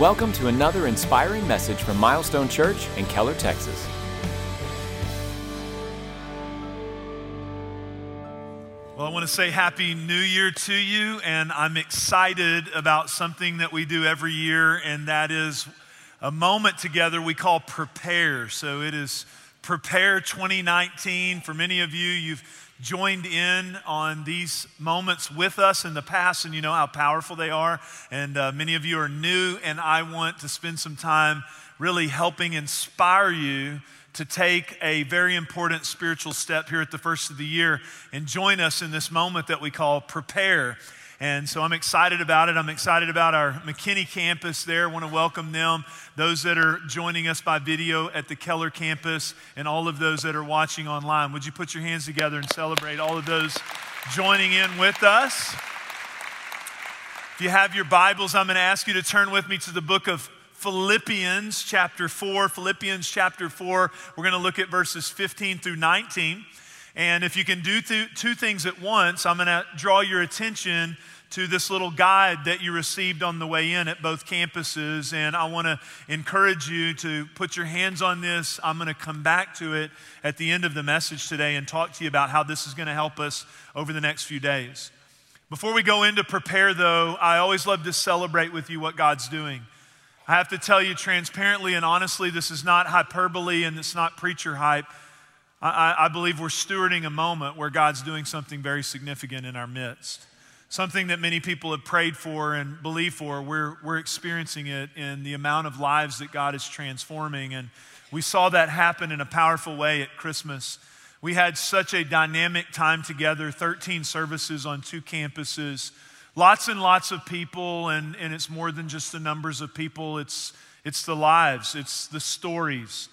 Welcome to another inspiring message from Milestone Church in Keller, Texas. Well, I want to say Happy New Year to you, and I'm excited about something that we do every year, and that is a moment together we call Prepare. So it is Prepare 2019. For many of you, you've joined in on these moments with us in the past, and you know how powerful they are. And uh, many of you are new, and I want to spend some time really helping inspire you to take a very important spiritual step here at the first of the year and join us in this moment that we call prepare. And so I'm excited about it. I'm excited about our McKinney campus there. Want to welcome them, those that are joining us by video at the Keller campus, and all of those that are watching online. Would you put your hands together and celebrate all of those joining in with us? If you have your Bibles, I'm going to ask you to turn with me to the book of Philippians, chapter 4. Philippians, chapter 4. We're going to look at verses 15 through 19. And if you can do two things at once, I'm going to draw your attention to this little guide that you received on the way in at both campuses. And I want to encourage you to put your hands on this. I'm going to come back to it at the end of the message today and talk to you about how this is going to help us over the next few days. Before we go into prepare, though, I always love to celebrate with you what God's doing. I have to tell you transparently and honestly, this is not hyperbole and it's not preacher hype. I, I, believe we're stewarding a moment where God's doing something very significant in our midst something that many people have prayed for and believe for. We're, we're experiencing it in the amount of lives that God is transforming. And we saw that happen in a powerful way at Christmas. We had such a dynamic time together 13 services on two campuses, lots and lots of people. And, and it's more than just the numbers of people, it's, it's the lives, it's the stories.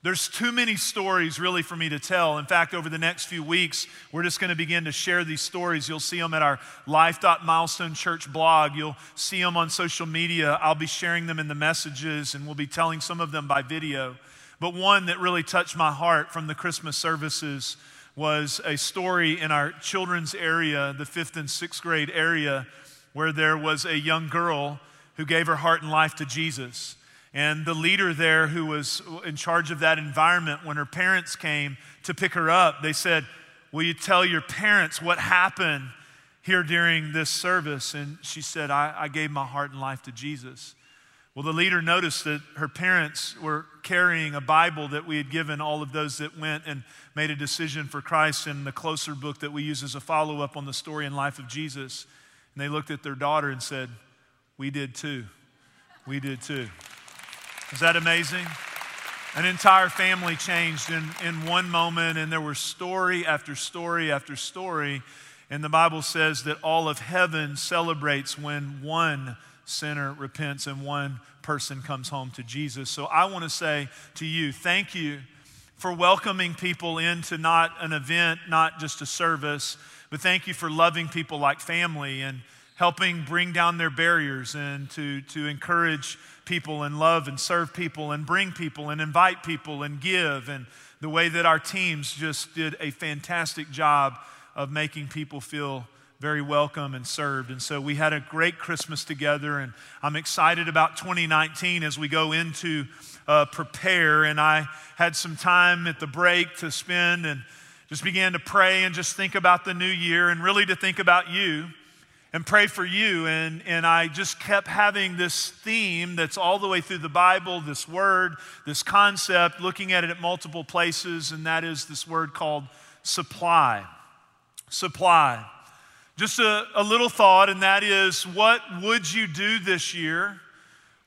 There's too many stories really for me to tell. In fact, over the next few weeks, we're just going to begin to share these stories. You'll see them at our Life.Milestone Church blog. You'll see them on social media. I'll be sharing them in the messages, and we'll be telling some of them by video. But one that really touched my heart from the Christmas services was a story in our children's area, the fifth and sixth grade area, where there was a young girl who gave her heart and life to Jesus. And the leader there, who was in charge of that environment, when her parents came to pick her up, they said, Will you tell your parents what happened here during this service? And she said, I, I gave my heart and life to Jesus. Well, the leader noticed that her parents were carrying a Bible that we had given all of those that went and made a decision for Christ in the closer book that we use as a follow up on the story and life of Jesus. And they looked at their daughter and said, We did too. We did too. Is that amazing? An entire family changed in, in one moment, and there were story after story after story. And the Bible says that all of heaven celebrates when one sinner repents and one person comes home to Jesus. So I want to say to you, thank you for welcoming people into not an event, not just a service, but thank you for loving people like family and helping bring down their barriers and to, to encourage people and love and serve people and bring people and invite people and give. And the way that our teams just did a fantastic job of making people feel very welcome and served. And so we had a great Christmas together, and I'm excited about 2019 as we go into uh, prepare. And I had some time at the break to spend and just began to pray and just think about the new year and really to think about you and pray for you. And, and I just kept having this theme that's all the way through the Bible, this word, this concept, looking at it at multiple places, and that is this word called supply. Supply. Just a, a little thought, and that is what would you do this year?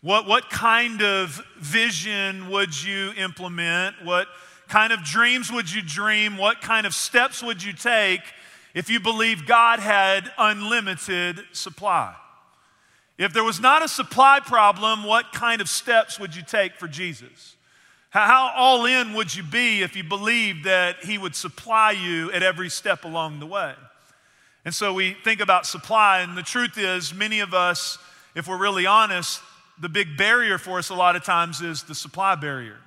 What, what kind of vision would you implement? What kind of dreams would you dream? What kind of steps would you take if you believe God had unlimited supply. If there was not a supply problem, what kind of steps would you take for Jesus? How all in would you be if you believed that He would supply you at every step along the way? And so we think about supply, and the truth is, many of us, if we're really honest, the big barrier for us a lot of times is the supply barrier.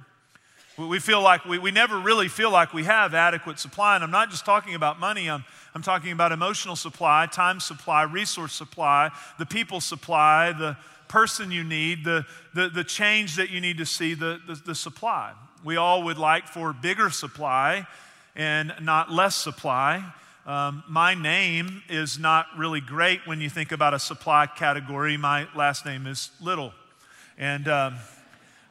We feel like we, we never really feel like we have adequate supply. And I'm not just talking about money, I'm, I'm talking about emotional supply, time supply, resource supply, the people supply, the person you need, the, the, the change that you need to see, the, the, the supply. We all would like for bigger supply and not less supply. Um, my name is not really great when you think about a supply category. My last name is Little. And um,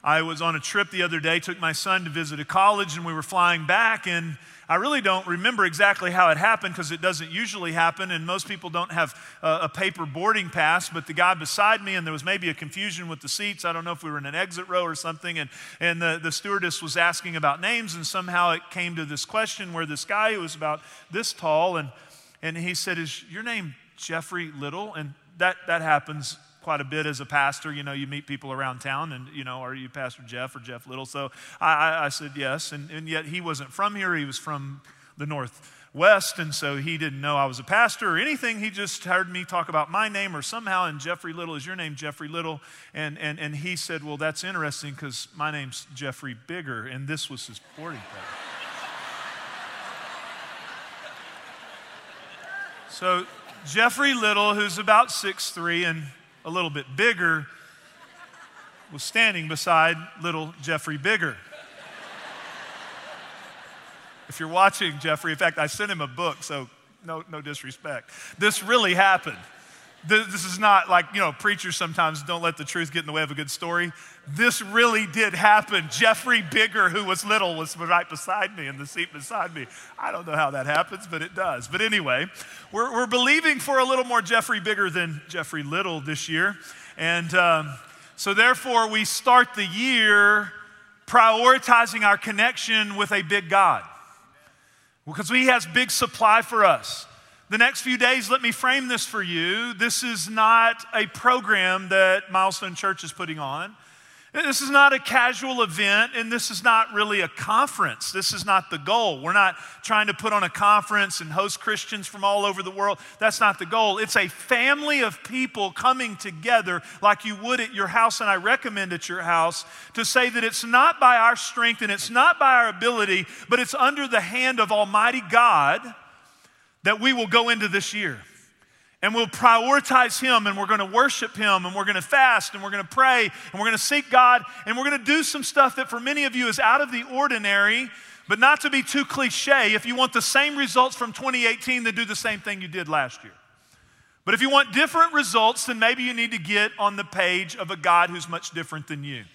I was on a trip the other day, took my son to visit a college, and we were flying back. And I really don't remember exactly how it happened because it doesn't usually happen, and most people don't have a, a, paper boarding pass. But the guy beside me, and there was maybe a confusion with the seats. I don't know if we were in an exit row or something, and, and the, the stewardess was asking about names, and somehow it came to this question where this guy who was about this tall, and, and he said, Is your name Jeffrey Little? And that, that happens quite a bit as a pastor. You know, you meet people around town and, you know, are you Pastor Jeff or Jeff Little? So I, I, said yes. And, and yet he wasn't from here, he was from the Northwest. And so he didn't know I was a pastor or anything. He just heard me talk about my name or somehow, and Jeffrey Little is your name, Jeffrey Little. And, and, and he said, Well, that's interesting because my name's Jeffrey Bigger. And this was his boarding pass. So Jeffrey Little, who's about six three and a little bit bigger, was standing beside little Jeffrey Bigger. If you're watching, Jeffrey, in fact, I sent him a book, so no, no disrespect. This really happened. This is not like, you know, preachers sometimes don't let the truth get in the way of a good story. This really did happen. Jeffrey Bigger, who was little, was right beside me in the seat beside me. I don't know how that happens, but it does. But anyway, we're, we're believing for a little more Jeffrey Bigger than Jeffrey Little this year. And um, so, therefore, we start the year prioritizing our connection with a big God because He has big supply for us. The next few days, let me frame this for you. This is not a program that Milestone Church is putting on. This is not a casual event, and this is not really a conference. This is not the goal. We're not trying to put on a conference and host Christians from all over the world. That's not the goal. It's a family of people coming together like you would at your house, and I recommend at your house to say that it's not by our strength and it's not by our ability, but it's under the hand of Almighty God that we will go into this year. And we'll prioritize Him and we're gonna worship Him and we're gonna fast and we're gonna pray and we're gonna seek God and we're gonna do some stuff that for many of you is out of the ordinary, but not to be too cliche. If you want the same results from 2018, then do the same thing you did last year. But if you want different results, then maybe you need to get on the page of a God who's much different than you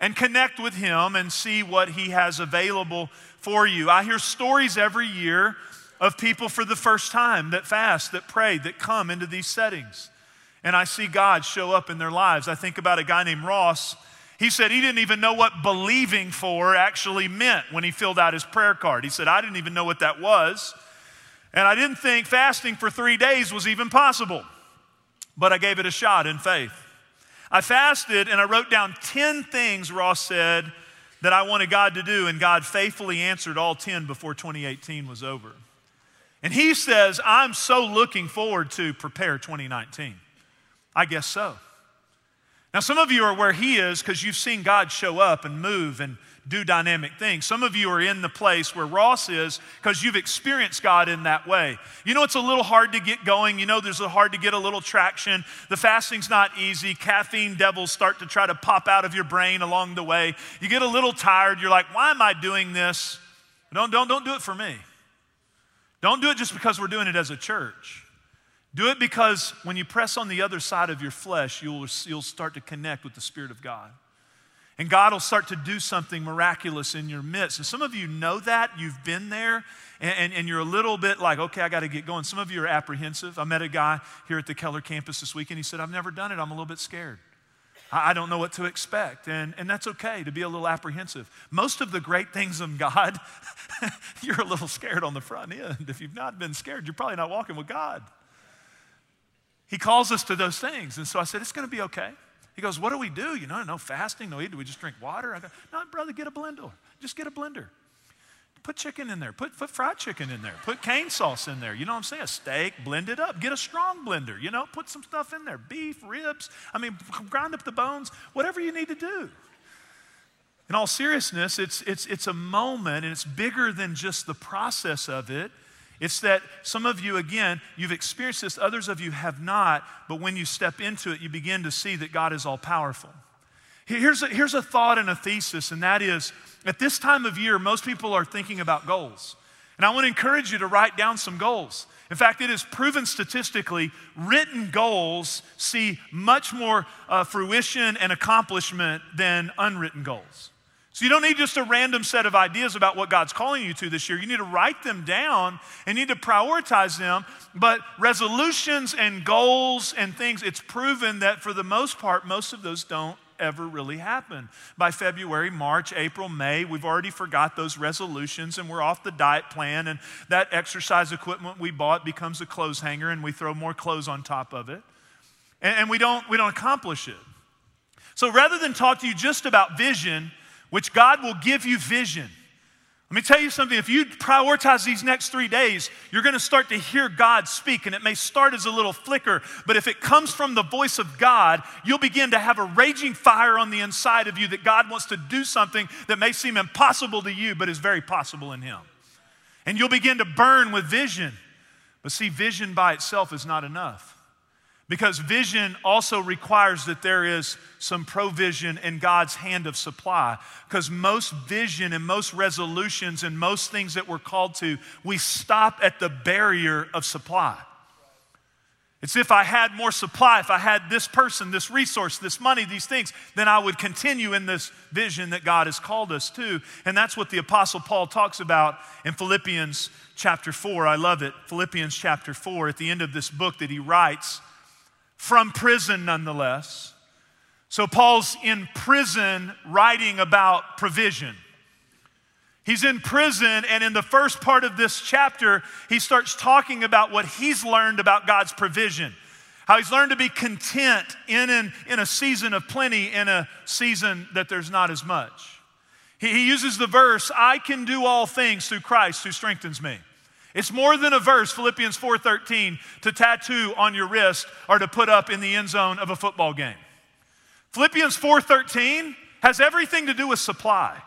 and connect with Him and see what He has available for you. I hear stories every year of people for the first time that fast, that pray, that come into these settings. And I see God show up in their lives. I think about a guy named Ross. He said he didn't even know what believing for actually meant when he filled out his prayer card. He said, I didn't even know what that was. And I didn't think fasting for three days was even possible. But I gave it a shot in faith. I fasted and I wrote down 10 things, Ross said, that I wanted God to do, and God faithfully answered all 10 before 2018 was over. And he says, I'm so looking forward to prepare 2019. I guess so. Now, some of you are where he is because you've seen God show up and move and do dynamic things. Some of you are in the place where Ross is because you've experienced God in that way. You know, it's a little hard to get going. You know, there's a hard to get a little traction. The fasting's not easy. Caffeine devils start to try to pop out of your brain along the way. You get a little tired. You're like, why am I doing this? Don't, don't, don't do it for me. Don't do it just because we're doing it as a church. Do it because when you press on the other side of your flesh, you'll, you'll start to connect with the Spirit of God. And God will start to do something miraculous in your midst. And some of you know that. You've been there, and, and, and you're a little bit like, okay, I got to get going. Some of you are apprehensive. I met a guy here at the Keller campus this weekend. He said, I've never done it. I'm a little bit scared. I don't know what to expect. And, and that's okay to be a little apprehensive. Most of the great things in God, you're a little scared on the front end. If you've not been scared, you're probably not walking with God. He calls us to those things. And so I said, it's going to be okay. He goes, What do we do? You know, no fasting, no eat. Do we just drink water? I go, No, brother, get a blender. Just get a blender. Put chicken in there. Put, put fried chicken in there. Put cane sauce in there. You know what I'm saying? A steak, blend it up. Get a strong blender. You know, put some stuff in there. Beef, ribs. I mean, grind up the bones. Whatever you need to do. In all seriousness, it's, it's, it's a moment and it's bigger than just the process of it. It's that some of you, again, you've experienced this, others of you have not, but when you step into it, you begin to see that God is all powerful. Here's a, here's a thought and a thesis, and that is at this time of year, most people are thinking about goals. And I want to encourage you to write down some goals. In fact, it is proven statistically, written goals see much more uh, fruition and accomplishment than unwritten goals. So you don't need just a random set of ideas about what God's calling you to this year. You need to write them down and need to prioritize them. But resolutions and goals and things, it's proven that for the most part, most of those don't ever really happen. By February, March, April, May, we've already forgot those resolutions and we're off the diet plan and that exercise equipment we bought becomes a clothes hanger and we throw more clothes on top of it. And, and we, don't, we don't accomplish it. So rather than talk to you just about vision, which God will give you vision. Let me tell you something. If you prioritize these next three days, you're going to start to hear God speak. And it may start as a little flicker, but if it comes from the voice of God, you'll begin to have a raging fire on the inside of you that God wants to do something that may seem impossible to you, but is very possible in Him. And you'll begin to burn with vision. But see, vision by itself is not enough. Because vision also requires that there is some provision in God's hand of supply. Because most vision and most resolutions and most things that we're called to, we stop at the barrier of supply. It's if I had more supply, if I had this person, this resource, this money, these things, then I would continue in this vision that God has called us to. And that's what the Apostle Paul talks about in Philippians chapter 4. I love it. Philippians chapter 4, at the end of this book that he writes from prison nonetheless. So Paul's in prison writing about provision. He's in prison, and in the first part of this chapter, he starts talking about what he's learned about God's provision. How he's learned to be content in, an, in a season of plenty, in a season that there's not as much. He, he uses the verse, I can do all things through Christ who strengthens me. It's more than a verse, Philippians 4:13, to tattoo on your wrist or to put up in the end zone of a football game. Philippians 4:13 has everything to do with supply.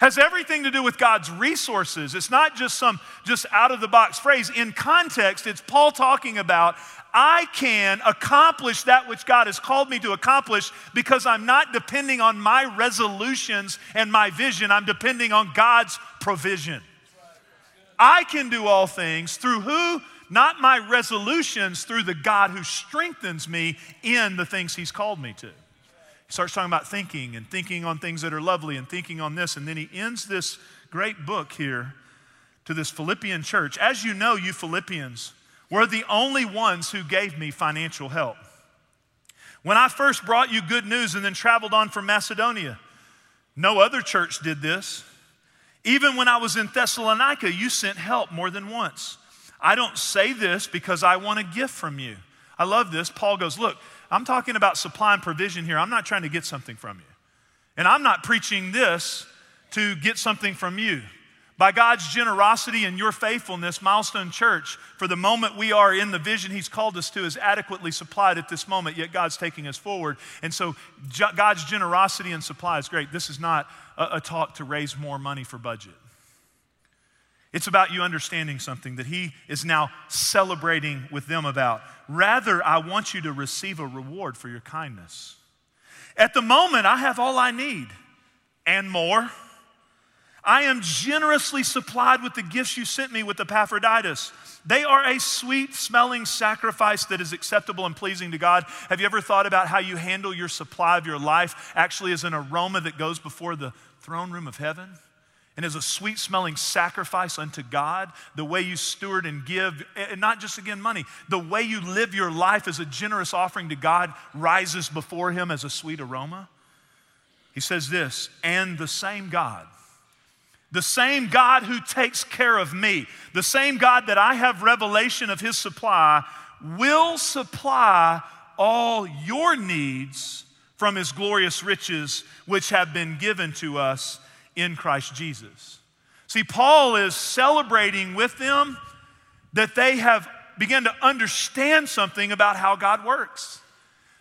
Has everything to do with God's resources. It's not just some just out of the box phrase. In context, it's Paul talking about I can accomplish that which God has called me to accomplish because I'm not depending on my resolutions and my vision. I'm depending on God's provision. I can do all things through who? Not my resolutions, through the God who strengthens me in the things He's called me to. He starts talking about thinking and thinking on things that are lovely and thinking on this. And then he ends this great book here to this Philippian church. As you know, you Philippians were the only ones who gave me financial help. When I first brought you good news and then traveled on from Macedonia, no other church did this. Even when I was in Thessalonica, you sent help more than once. I don't say this because I want a gift from you. I love this. Paul goes, Look, I'm talking about supply and provision here. I'm not trying to get something from you. And I'm not preaching this to get something from you. By God's generosity and your faithfulness, Milestone Church, for the moment we are in the vision He's called us to, is adequately supplied at this moment, yet God's taking us forward. And so God's generosity and supply is great. This is not a, a talk to raise more money for budget. It's about you understanding something that He is now celebrating with them about. Rather, I want you to receive a reward for your kindness. At the moment, I have all I need and more. I am generously supplied with the gifts you sent me with Epaphroditus. They are a sweet smelling sacrifice that is acceptable and pleasing to God. Have you ever thought about how you handle your supply of your life actually as an aroma that goes before the throne room of heaven? And as a sweet smelling sacrifice unto God, the way you steward and give, and not just again money, the way you live your life as a generous offering to God rises before Him as a sweet aroma. He says this, and the same God the same God who takes care of me, the same God that I have revelation of his supply, will supply all your needs from his glorious riches, which have been given to us in Christ Jesus. See, Paul is celebrating with them that they have begun to understand something about how God works.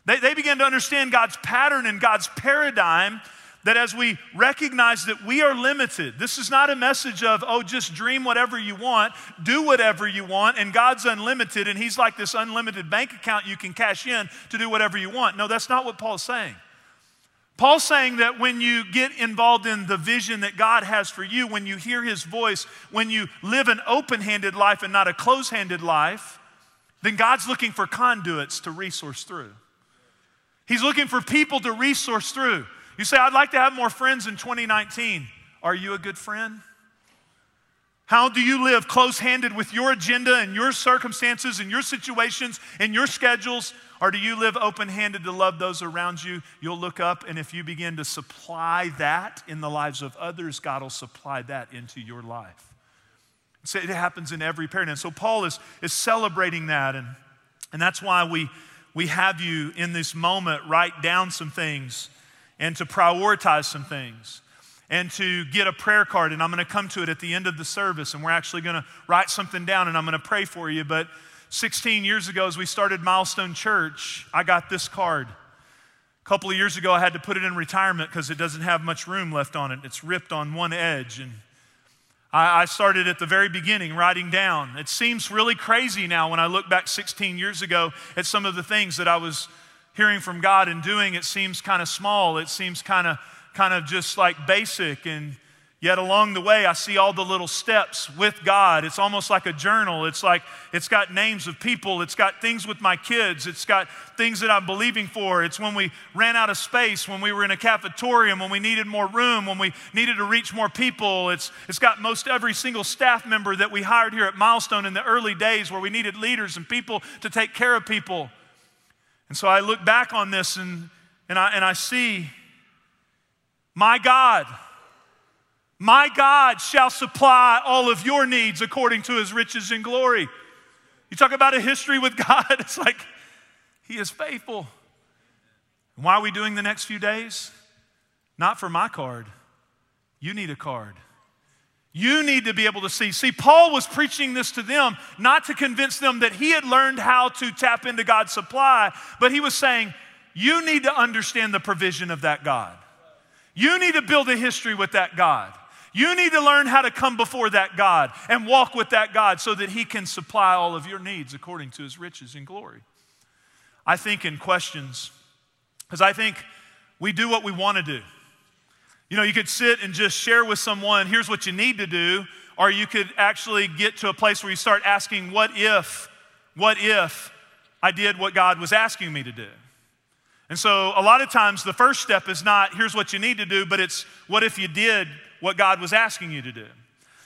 They, they begin to understand God's pattern and God's paradigm that as we recognize that we are limited, this is not a message of, oh, just dream whatever you want, do whatever you want, and God's unlimited, and He's like this unlimited bank account you can cash in to do whatever you want. No, that's not what Paul's saying. Paul's saying that when you get involved in the vision that God has for you, when you hear His voice, when you live an open handed life and not a close handed life, then God's looking for conduits to resource through. He's looking for people to resource through. You say, I'd like to have more friends in 2019. Are you a good friend? How do you live close handed with your agenda and your circumstances and your situations and your schedules? Or do you live open handed to love those around you? You'll look up, and if you begin to supply that in the lives of others, God will supply that into your life. So it happens in every parent. And so Paul is, is celebrating that. And, and that's why we, we have you in this moment write down some things and to prioritize some things and to get a prayer card. And I'm going to come to it at the end of the service, and we're actually going to write something down and I'm going to pray for you. But 16 years ago, as we started Milestone Church, I got this card. A couple of years ago, I had to put it in retirement because it doesn't have much room left on it. It's ripped on one edge. And I, started at the very beginning writing down. It seems really crazy now when I look back 16 years ago at some of the things that I was hearing from God and doing. It seems kind of small. It seems kind of kind of just like basic and Yet along the way, I see all the little steps with God. It's almost like a journal. It's like it's got names of people. It's got things with my kids. It's got things that I'm believing for. It's when we ran out of space, when we were in a cafeteria, when we needed more room, when we needed to reach more people. It's, it's got most every single staff member that we hired here at Milestone in the early days where we needed leaders and people to take care of people. And so I look back on this and, and, I, and I see my God my God shall supply all of your needs according to his riches and glory. You talk about a history with God, it's like he is faithful. And why are we doing the next few days? Not for my card. You need a card. You need to be able to see. See, Paul was preaching this to them not to convince them that he had learned how to tap into God's supply, but he was saying, You need to understand the provision of that God. You need to build a history with that God. You need to learn how to come before that God and walk with that God so that He can supply all of your needs according to His riches and glory. I think in questions, because I think we do what we want to do. You know, you could sit and just share with someone, here's what you need to do, or you could actually get to a place where you start asking, what if, what if I did what God was asking me to do? And so a lot of times the first step is not, here's what you need to do, but it's, what if you did what God was asking you to do.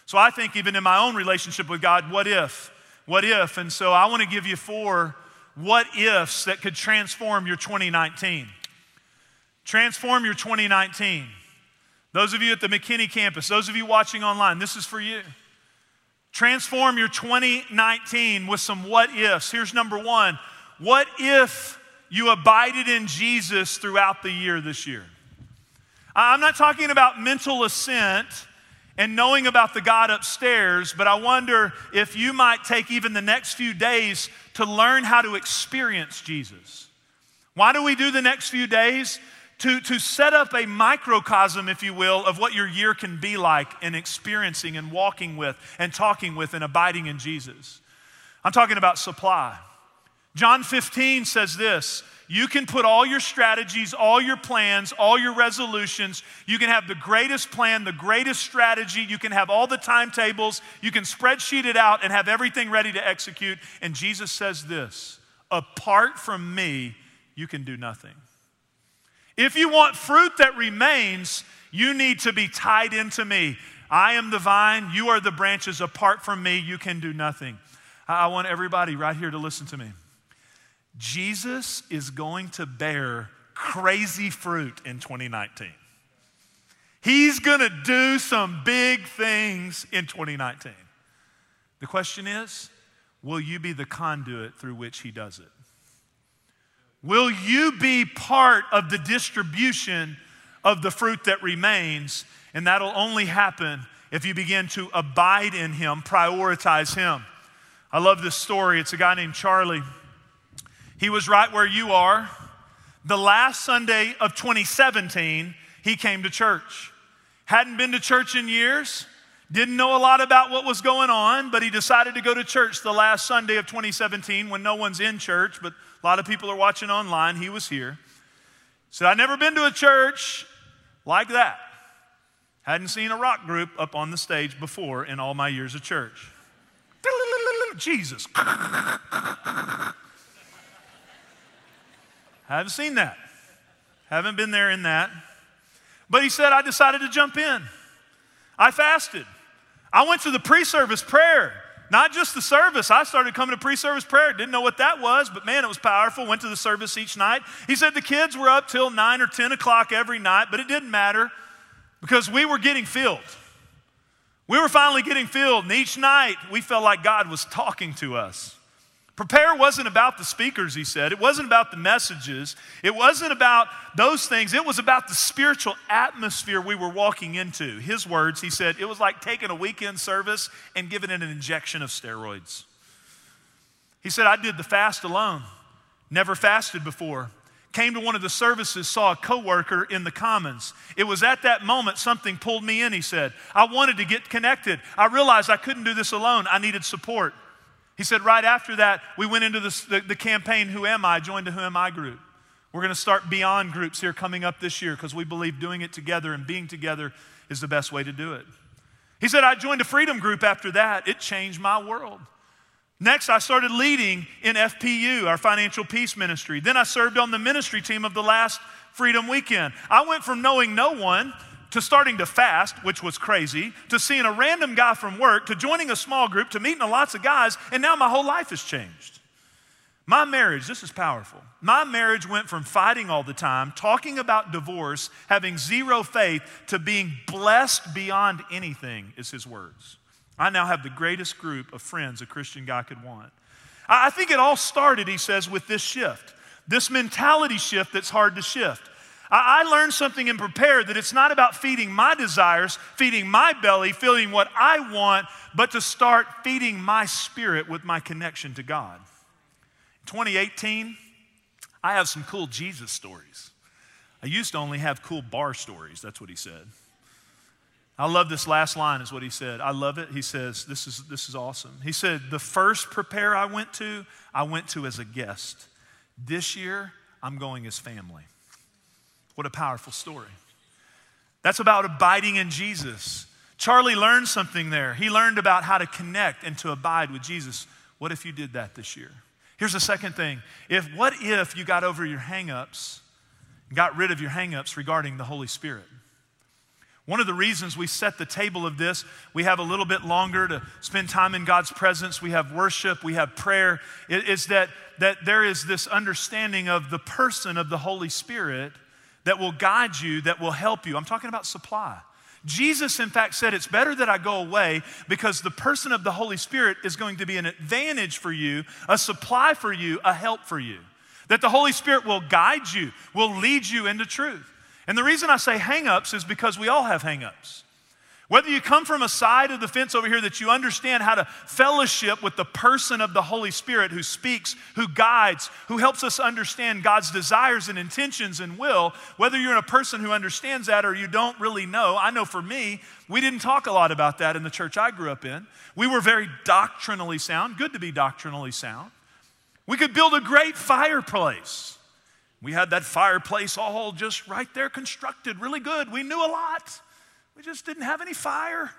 So I think even in my own relationship with God, what if? What if? And so I want to give you four what ifs that could transform your 2019. Transform your 2019. Those of you at the McKinney campus, those of you watching online, this is for you. Transform your 2019 with some what ifs. Here's number one What if you abided in Jesus throughout the year this year? I'm not talking about mental assent and knowing about the God upstairs, but I wonder if you might take even the next few days to learn how to experience Jesus. Why do we do the next few days? To, to set up a microcosm, if you will, of what your year can be like in experiencing and walking with and talking with and abiding in Jesus. I'm talking about supply. John 15 says this you can put all your strategies, all your plans, all your resolutions. You can have the greatest plan, the greatest strategy. You can have all the timetables. You can spreadsheet it out and have everything ready to execute. And Jesus says this apart from me, you can do nothing. If you want fruit that remains, you need to be tied into me. I am the vine, you are the branches. Apart from me, you can do nothing. I want everybody right here to listen to me. Jesus is going to bear crazy fruit in 2019. He's going to do some big things in 2019. The question is will you be the conduit through which he does it? Will you be part of the distribution of the fruit that remains? And that'll only happen if you begin to abide in him, prioritize him. I love this story. It's a guy named Charlie. He was right where you are. The last Sunday of 2017, he came to church. Hadn't been to church in years, didn't know a lot about what was going on, but he decided to go to church the last Sunday of 2017 when no one's in church, but a lot of people are watching online. He was here. Said, I've never been to a church like that. Hadn't seen a rock group up on the stage before in all my years of church. Jesus. Haven't seen that. Haven't been there in that. But he said, I decided to jump in. I fasted. I went to the pre service prayer, not just the service. I started coming to pre service prayer. Didn't know what that was, but man, it was powerful. Went to the service each night. He said the kids were up till 9 or 10 o'clock every night, but it didn't matter because we were getting filled. We were finally getting filled, and each night we felt like God was talking to us. Prepare wasn't about the speakers, he said. It wasn't about the messages. It wasn't about those things. It was about the spiritual atmosphere we were walking into. His words, he said, it was like taking a weekend service and giving it an injection of steroids. He said, I did the fast alone, never fasted before. Came to one of the services, saw a coworker in the commons. It was at that moment something pulled me in, he said. I wanted to get connected. I realized I couldn't do this alone. I needed support. He said, right after that, we went into this, the, the campaign, Who Am I? joined a Who Am I group. We're going to start beyond groups here coming up this year because we believe doing it together and being together is the best way to do it. He said, I joined a freedom group after that. It changed my world. Next, I started leading in FPU, our financial peace ministry. Then I served on the ministry team of the last Freedom Weekend. I went from knowing no one to starting to fast, which was crazy, to seeing a random guy from work, to joining a small group, to meeting lots of guys, and now my whole life has changed. My marriage, this is powerful. My marriage went from fighting all the time, talking about divorce, having zero faith, to being blessed beyond anything, is his words. I now have the greatest group of friends a Christian guy could want. I think it all started, he says, with this shift, this mentality shift that's hard to shift. I, learned something and prepared that it's not about feeding my desires, feeding my belly, feeling what I want, but to start feeding my spirit with my connection to God. In 2018, I have some cool Jesus stories. I used to only have cool bar stories. That's what he said. I love this last line, is what he said. I love it. He says, This is, this is awesome. He said, The first prepare I went to, I went to as a guest. This year, I'm going as family. What a powerful story. That's about abiding in Jesus. Charlie learned something there. He learned about how to connect and to abide with Jesus. What if you did that this year? Here's the second thing. If what if you got over your hangups, got rid of your hangups regarding the Holy Spirit? One of the reasons we set the table of this, we have a little bit longer to spend time in God's presence, we have worship, we have prayer, is that, that there is this understanding of the person of the Holy Spirit that will guide you, that will help you. I'm talking about supply. Jesus, in fact, said, It's better that I go away because the person of the Holy Spirit is going to be an advantage for you, a supply for you, a help for you. That the Holy Spirit will guide you, will lead you into truth. And the reason I say hangups is because we all have hangups. Whether you come from a side of the fence over here that you understand how to fellowship with the person of the Holy Spirit who speaks, who guides, who helps us understand God's desires and intentions and will, whether you're in a person who understands that or you don't really know, I know for me, we didn't talk a lot about that in the church I grew up in. We were very doctrinally sound, good to be doctrinally sound. We could build a great fireplace. We had that fireplace all just right there constructed, really good. We knew a lot. We just didn't have any fire.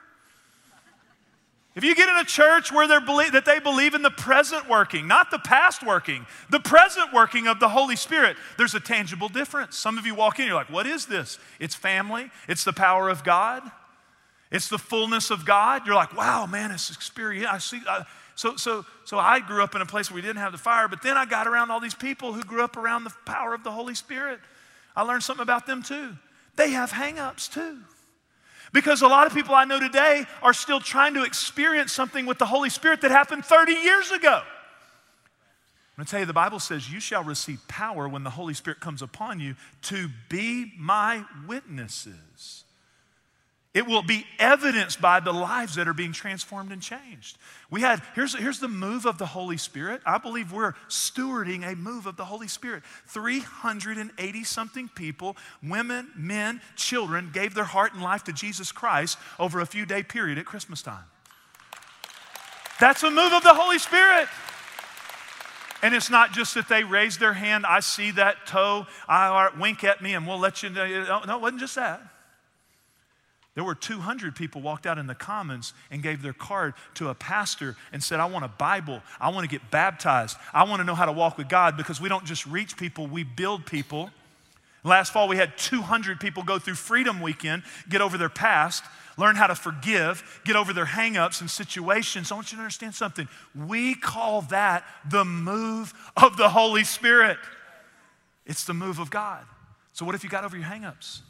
If you get in a church where they believe, that they believe in the present working, not the past working, the present working of the Holy Spirit, there's a tangible difference. Some of you walk in, you're like, what is this? It's family, it's the power of God, it's the fullness of God. You're like, wow, man, it's experience. I see. I, so, so, so I grew up in a place where we didn't have the fire, but then I got around all these people who grew up around the power of the Holy Spirit. I learned something about them too. They have hangups too. Because a lot of people I know today are still trying to experience something with the Holy Spirit that happened 30 years ago. I'm going to tell you, the Bible says, You shall receive power when the Holy Spirit comes upon you to be my witnesses It will be evidenced by the lives that are being transformed and changed. We had, here's, here's the move of the Holy Spirit. I believe we're stewarding a move of the Holy Spirit. 380 something people, women, men, children, gave their heart and life to Jesus Christ over a few day period at Christmas time. That's a move of the Holy Spirit. And it's not just that they raise their hand, I see that toe, I wink at me, and we'll let you know. No, it wasn't just that. There were 200 people walked out in the commons and gave their card to a pastor and said, I want a Bible. I want to get baptized. I want to know how to walk with God because we don't just reach people, we build people. Last fall, we had 200 people go through Freedom Weekend, get over their past, learn how to forgive, get over their hangups and situations. I want you to understand something. We call that the move of the Holy Spirit. It's the move of God. So, what if you got over your hangups?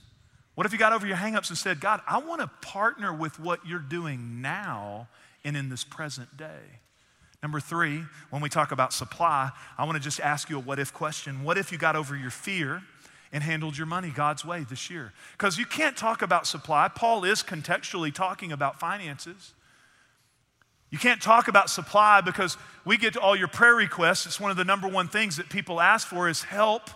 What if you got over your hangups and said, God, I want to partner with what you're doing now and in this present day? Number three, when we talk about supply, I want to just ask you a what if question. What if you got over your fear and handled your money God's way this year? Because you can't talk about supply. Paul is contextually talking about finances. You can't talk about supply because we get to all your prayer requests. It's one of the number one things that people ask for is help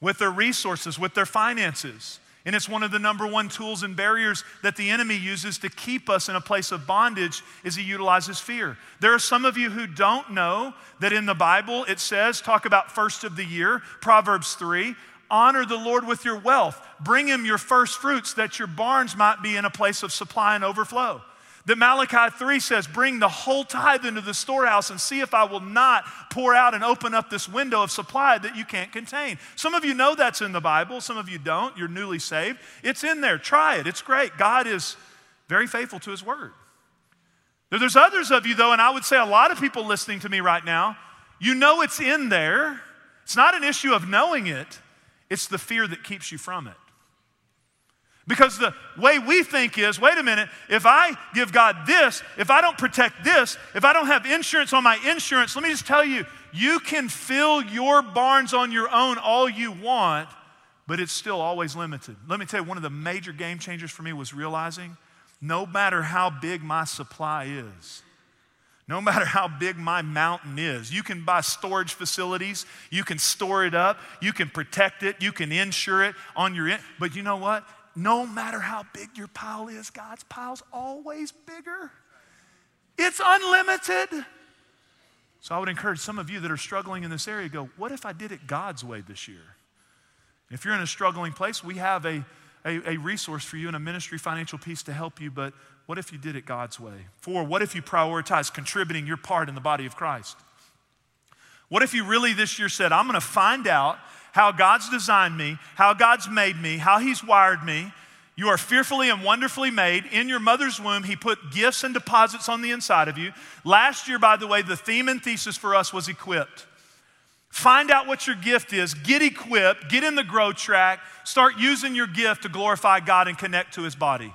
with their resources, with their finances. And it's one of the number one tools and barriers that the enemy uses to keep us in a place of bondage is he utilizes fear. There are some of you who don't know that in the Bible it says, talk about first of the year, Proverbs 3, honor the Lord with your wealth. Bring him your first fruits that your barns might be in a place of supply and overflow. That Malachi 3 says, Bring the whole tithe into the storehouse and see if I will not pour out and open up this window of supply that you can't contain. Some of you know that's in the Bible, some of you don't. You're newly saved. It's in there. Try it. It's great. God is very faithful to his word. There's others of you, though, and I would say a lot of people listening to me right now, you know it's in there. It's not an issue of knowing it, it's the fear that keeps you from it. Because the way we think is wait a minute, if I give God this, if I don't protect this, if I don't have insurance on my insurance, let me just tell you, you can fill your barns on your own all you want, but it's still always limited. Let me tell you, one of the major game changers for me was realizing no matter how big my supply is, no matter how big my mountain is, you can buy storage facilities, you can store it up, you can protect it, you can insure it on your, in- but you know what? No matter how big your pile is, God's pile's always bigger. It's unlimited. So I would encourage some of you that are struggling in this area go, what if I did it God's way this year? If you're in a struggling place, we have a, a, a resource for you and a ministry financial peace to help you, but what if you did it God's way? Four, what if you prioritize contributing your part in the body of Christ? What if you really this year said, I'm going to find out how God's designed me, how God's made me, how He's wired me. You are fearfully and wonderfully made. In your mother's womb, He put gifts and deposits on the inside of you. Last year, by the way, the theme and thesis for us was equipped. Find out what your gift is, get equipped, get in the grow track, start using your gift to glorify God and connect to His body.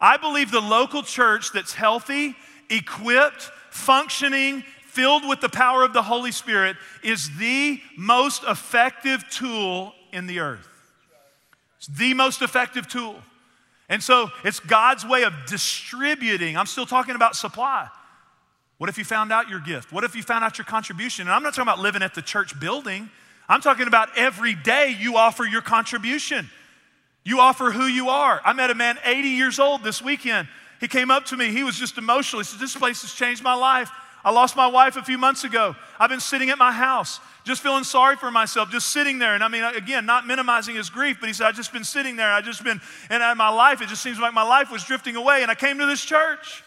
I believe the local church that's healthy, equipped, functioning, filled with the power of the Holy Spirit is the most effective tool in the earth. It's the most effective tool. And so it's God's way of distributing. I'm still talking about supply. What if you found out your gift? What if you found out your contribution? And I'm not talking about living at the church building. I'm talking about every day you offer your contribution. You offer who you are. I met a man 80 years old this weekend. He came up to me. He was just emotional. He said, This place has changed my life. I lost my wife a few months ago. I've been sitting at my house, just feeling sorry for myself, just sitting there. And I mean, again, not minimizing his grief, but he said, I've just been sitting there. I've just been, and my life, it just seems like my life was drifting away. And I came to this church.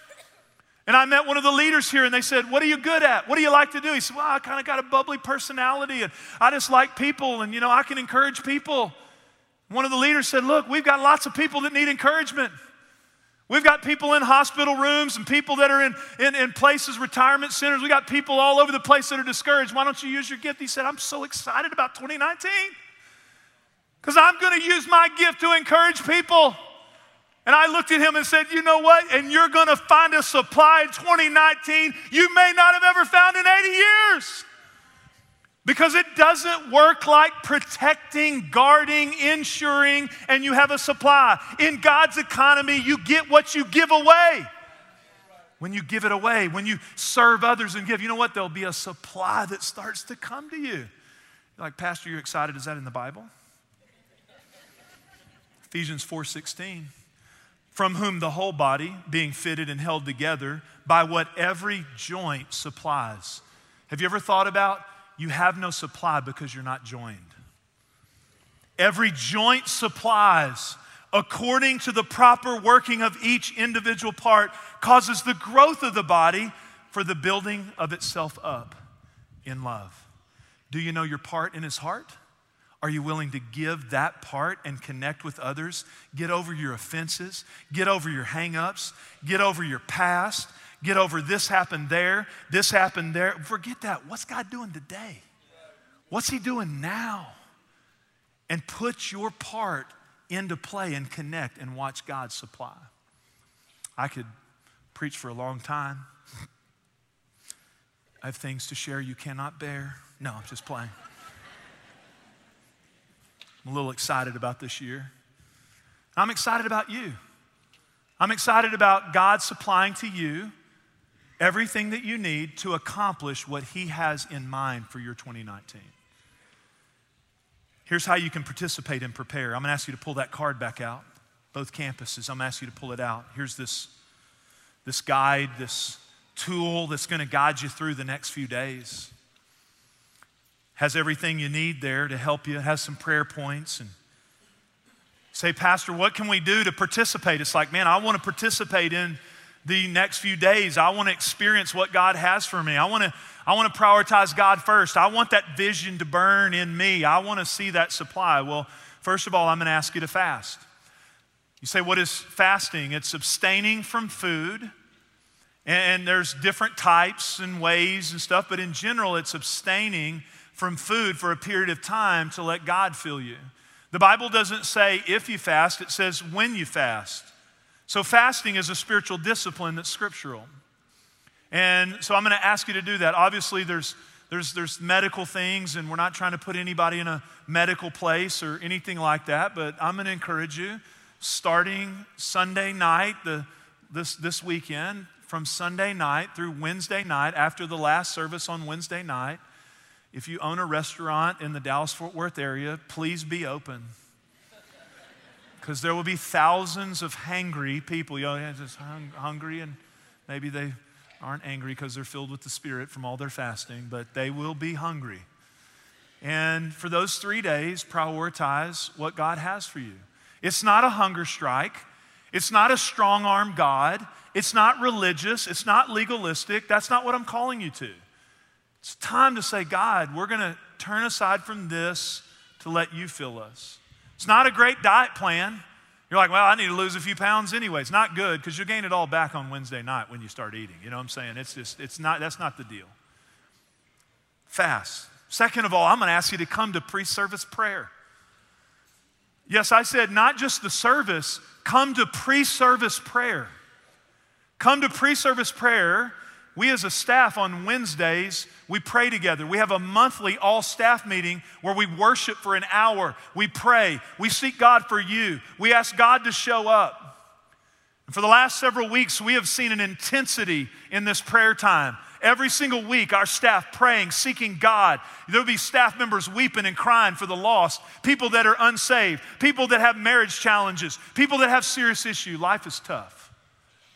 And I met one of the leaders here, and they said, What are you good at? What do you like to do? He said, Well, I kind of got a bubbly personality, and I just like people, and you know, I can encourage people. One of the leaders said, Look, we've got lots of people that need encouragement. We've got people in hospital rooms and people that are in, in, in, places, retirement centers. We got people all over the place that are discouraged. Why don't you use your gift? He said, I'm so excited about 2019 because I'm going to use my gift to encourage people. And I looked at him and said, You know what? And you're going to find a supply in 2019 you may not have ever found in 80 years. Because it doesn't work like protecting, guarding, insuring, and you have a supply. In God's economy, you get what you give away. When you give it away, when you serve others and give, you know what? There'll be a supply that starts to come to you. You're like, Pastor, you're excited? Is that in the Bible? Ephesians 4:16. From whom the whole body, being fitted and held together by what every joint supplies. Have you ever thought about you have no supply because you're not joined. Every joint supplies according to the proper working of each individual part causes the growth of the body for the building of itself up in love. Do you know your part in his heart? Are you willing to give that part and connect with others? Get over your offenses, get over your hangups, get over your past, get over this happened there, this happened there. Forget that. What's God doing today? What's He doing now? And put your part into play and connect and watch God supply. I could preach for a long time. I have things to share you cannot bear. No, I'm just playing. I'm a little excited about this year. I'm excited about you. I'm excited about God supplying to you everything that you need to accomplish what He has in mind for your 2019. Here's how you can participate and prepare. I'm going to ask you to pull that card back out, both campuses. I'm going to ask you to pull it out. Here's this, this guide, this tool that's going to guide you through the next few days. Has everything you need there to help you, has some prayer points and say, Pastor, what can we do to participate? It's like, man, I want to participate in the next few days. I want to experience what God has for me. I want to I want to prioritize God first. I want that vision to burn in me. I want to see that supply. Well, first of all, I'm going to ask you to fast. You say, what is fasting? It's abstaining from food. And there's different types and ways and stuff, but in general, it's abstaining from food for a period of time to let God fill you. The Bible doesn't say if you fast, it says when you fast. So, fasting is a spiritual discipline that's scriptural. And so, I'm going to ask you to do that. Obviously, there's, there's, there's medical things, and we're not trying to put anybody in a medical place or anything like that, but I'm going to encourage you starting Sunday night, the, this, this weekend, from Sunday night through Wednesday night, after the last service on Wednesday night, if you own a restaurant in the Dallas Fort Worth area, please be open because there will be thousands of hangry people. You know, just hung, hungry, and maybe they aren't angry because they're filled with the Spirit from all their fasting, but they will be hungry. And for those three days, prioritize what God has for you. It's not a hunger strike. It's not a strong arm God. It's not religious. It's not legalistic. That's not what I'm calling you to. It's time to say, God, we're going to turn aside from this to let you fill us. It's not a great diet plan. You're like, well, I need to lose a few pounds anyway. It's not good because you'll gain it all back on Wednesday night when you start eating. You know what I'm saying? It's just, it's not, that's not the deal. Fast. Second of all, I'm going to ask you to come to pre service prayer. Yes, I said not just the service, come to pre service prayer. Come to pre service prayer we as a staff on Wednesdays, we pray together. We have a monthly all staff meeting where we worship for an hour. We pray. We seek God for you. We ask God to show up. And for the last several weeks, we have seen an intensity in this prayer time. Every single week, our staff praying, seeking God. There'll be staff members weeping and crying for the lost, people that are unsaved, people that have marriage challenges, people that have serious issue. Life is tough.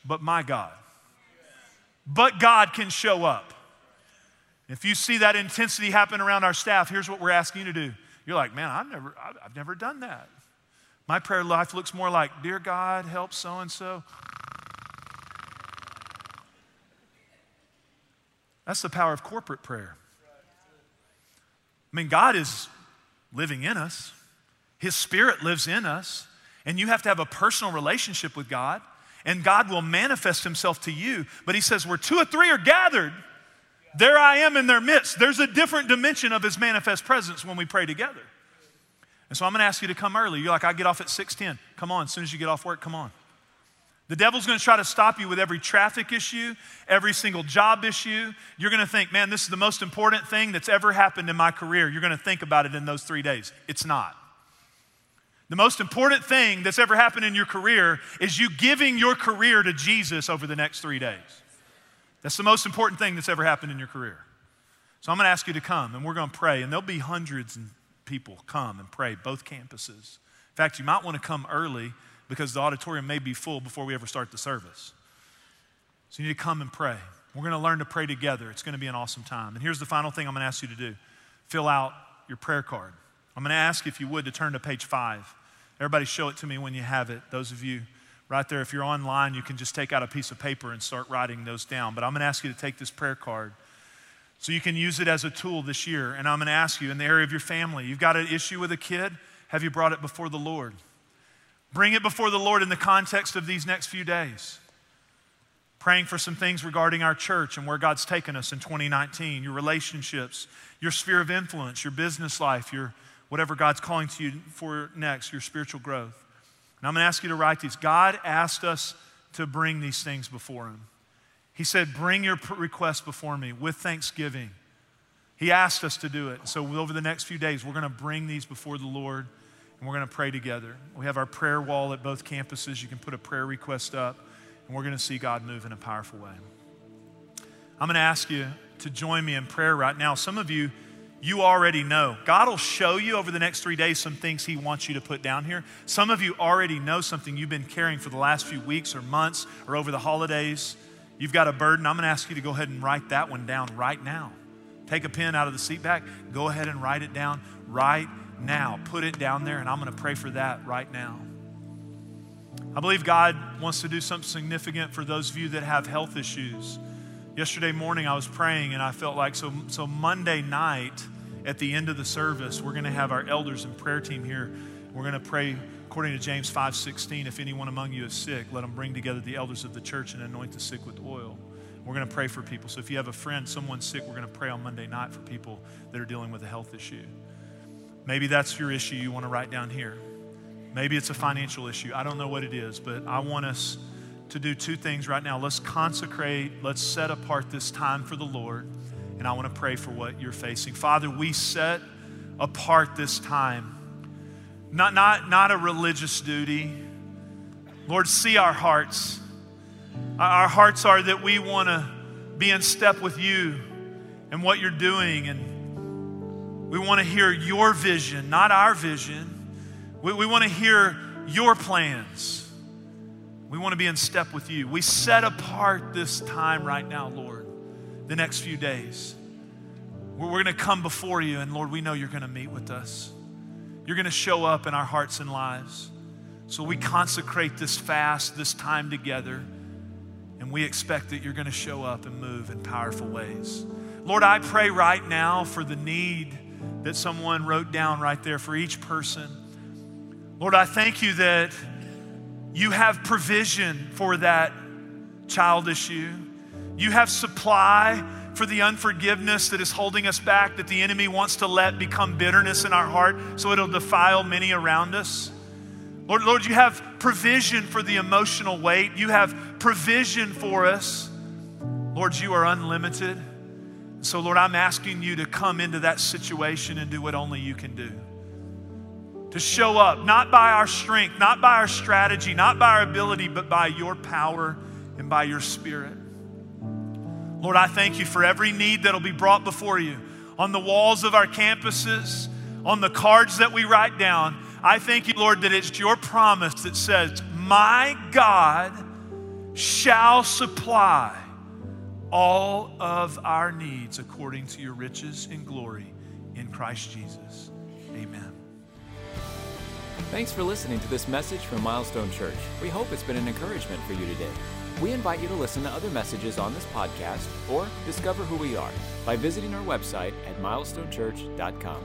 But my God, but God can show up. If you see that intensity happen around our staff, here's what we're asking you to do. You're like, man, I've never, I've never done that. My prayer life looks more like, Dear God, help so and so. That's the power of corporate prayer. I mean, God is living in us, His Spirit lives in us, and you have to have a personal relationship with God and God will manifest himself to you. But he says, where two or three are gathered, there I am in their midst. There's a different dimension of his manifest presence when we pray together. And so I'm going to ask you to come early. You're like, I get off at 6:10. Come on, as soon as you get off work, come on. The devil's gonna try to stop you with every traffic issue, every single job issue. You're gonna think, man, this is the most important thing that's ever happened in my career. You're gonna think about it in those three days. It's not. The most important thing that's ever happened in your career is you giving your career to Jesus over the next three days. That's the most important thing that's ever happened in your career. So I'm gonna ask you to come and we're gonna pray, and there'll be hundreds of people come and pray, both campuses. In fact, you might wanna come early because the auditorium may be full before we ever start the service. So you need to come and pray. We're going to learn to pray together. It's going to be an awesome time. And here's the final thing I'm going to ask you to do fill out your prayer card. I'm going to ask if you would to turn to page five. Everybody, show it to me when you have it. Those of you right there, if you're online, you can just take out a piece of paper and start writing those down. But I'm going to ask you to take this prayer card so you can use it as a tool this year. And I'm going to ask you in the area of your family, you've got an issue with a kid, have you brought it before the Lord? Bring it before the Lord in the context of these next few days. Praying for some things regarding our church and where God's taken us in 2019, your relationships, your sphere of influence, your business life, your whatever God's calling to you for next, your spiritual growth. And I'm going to ask you to write these. God asked us to bring these things before Him. He said, Bring your requests before me with thanksgiving. He asked us to do it. So, over the next few days, we're going to bring these before the Lord and we're going to pray together. We have our prayer wall at both campuses. You can put a prayer request up, and we're going to see God move in a powerful way. I'm going to ask you to join me in prayer right now. Some of you, you already know. God will show you over the next three days some things He wants you to put down here. Some of you already know something you've been carrying for the last few weeks or months or over the holidays. You've got a burden. I'm going to ask you to go ahead and write that one down right now. Take a pen out of the seat back, go ahead and write it down right now. Put it down there, and I'm going to pray for that right now. I believe God wants to do something significant for those of you that have health issues. Yesterday morning, I was praying, and I felt like so, so Monday night at the end of the service, we're going to have our elders and prayer team here. We're going to pray according to James 5:16. If anyone among you is sick, let them bring together the elders of the church and anoint the sick with oil. We're going to pray for people. So if you have a friend, someone sick, we're going to pray on Monday night for people that are dealing with a health issue. Maybe that's your issue you want to write down here. Maybe it's a financial issue. I don't know what it is, but I want us to do two things right now. Let's consecrate, let's set apart this time for the Lord, and I want to pray for what you're facing. Father, we set apart this time. Not, not, not a religious duty. Lord, see our hearts. Our hearts are that we want to be in step with you and what you're doing and we want to hear your vision, not our vision. We, we want to hear your plans. We want to be in step with you. We set apart this time right now, Lord, the next few days. We're, going to come before you, and Lord, we know you're going to meet with us. You're going to show up in our hearts and lives. So we consecrate this fast, this time together, and we expect that you're going to show up and move in powerful ways. Lord, I pray right now for the need that someone wrote down right there for each person. Lord, I thank you that you have provision for that child issue. You have supply for the unforgiveness that is holding us back, that the enemy wants to let become bitterness in our heart so it'll defile many around us. Lord, Lord, you have provision for the emotional weight. You have provision for us. Lord, you are unlimited. So, Lord, I'm asking you to come into that situation and do what only you can do. To show up, not by our strength, not by our strategy, not by our ability, but by your power and by your spirit. Lord, I thank you for every need that'll be brought before you on the walls of our campuses, on the cards that we write down. I thank you, Lord, that it's your promise that says, My God shall supply all of our needs according to your riches and glory in Christ Jesus. Amen. Thanks for listening to this message from Milestone Church. We hope it's been an encouragement for you today. We invite you to listen to other messages on this podcast or discover who we are by visiting our website at milestonechurch.com.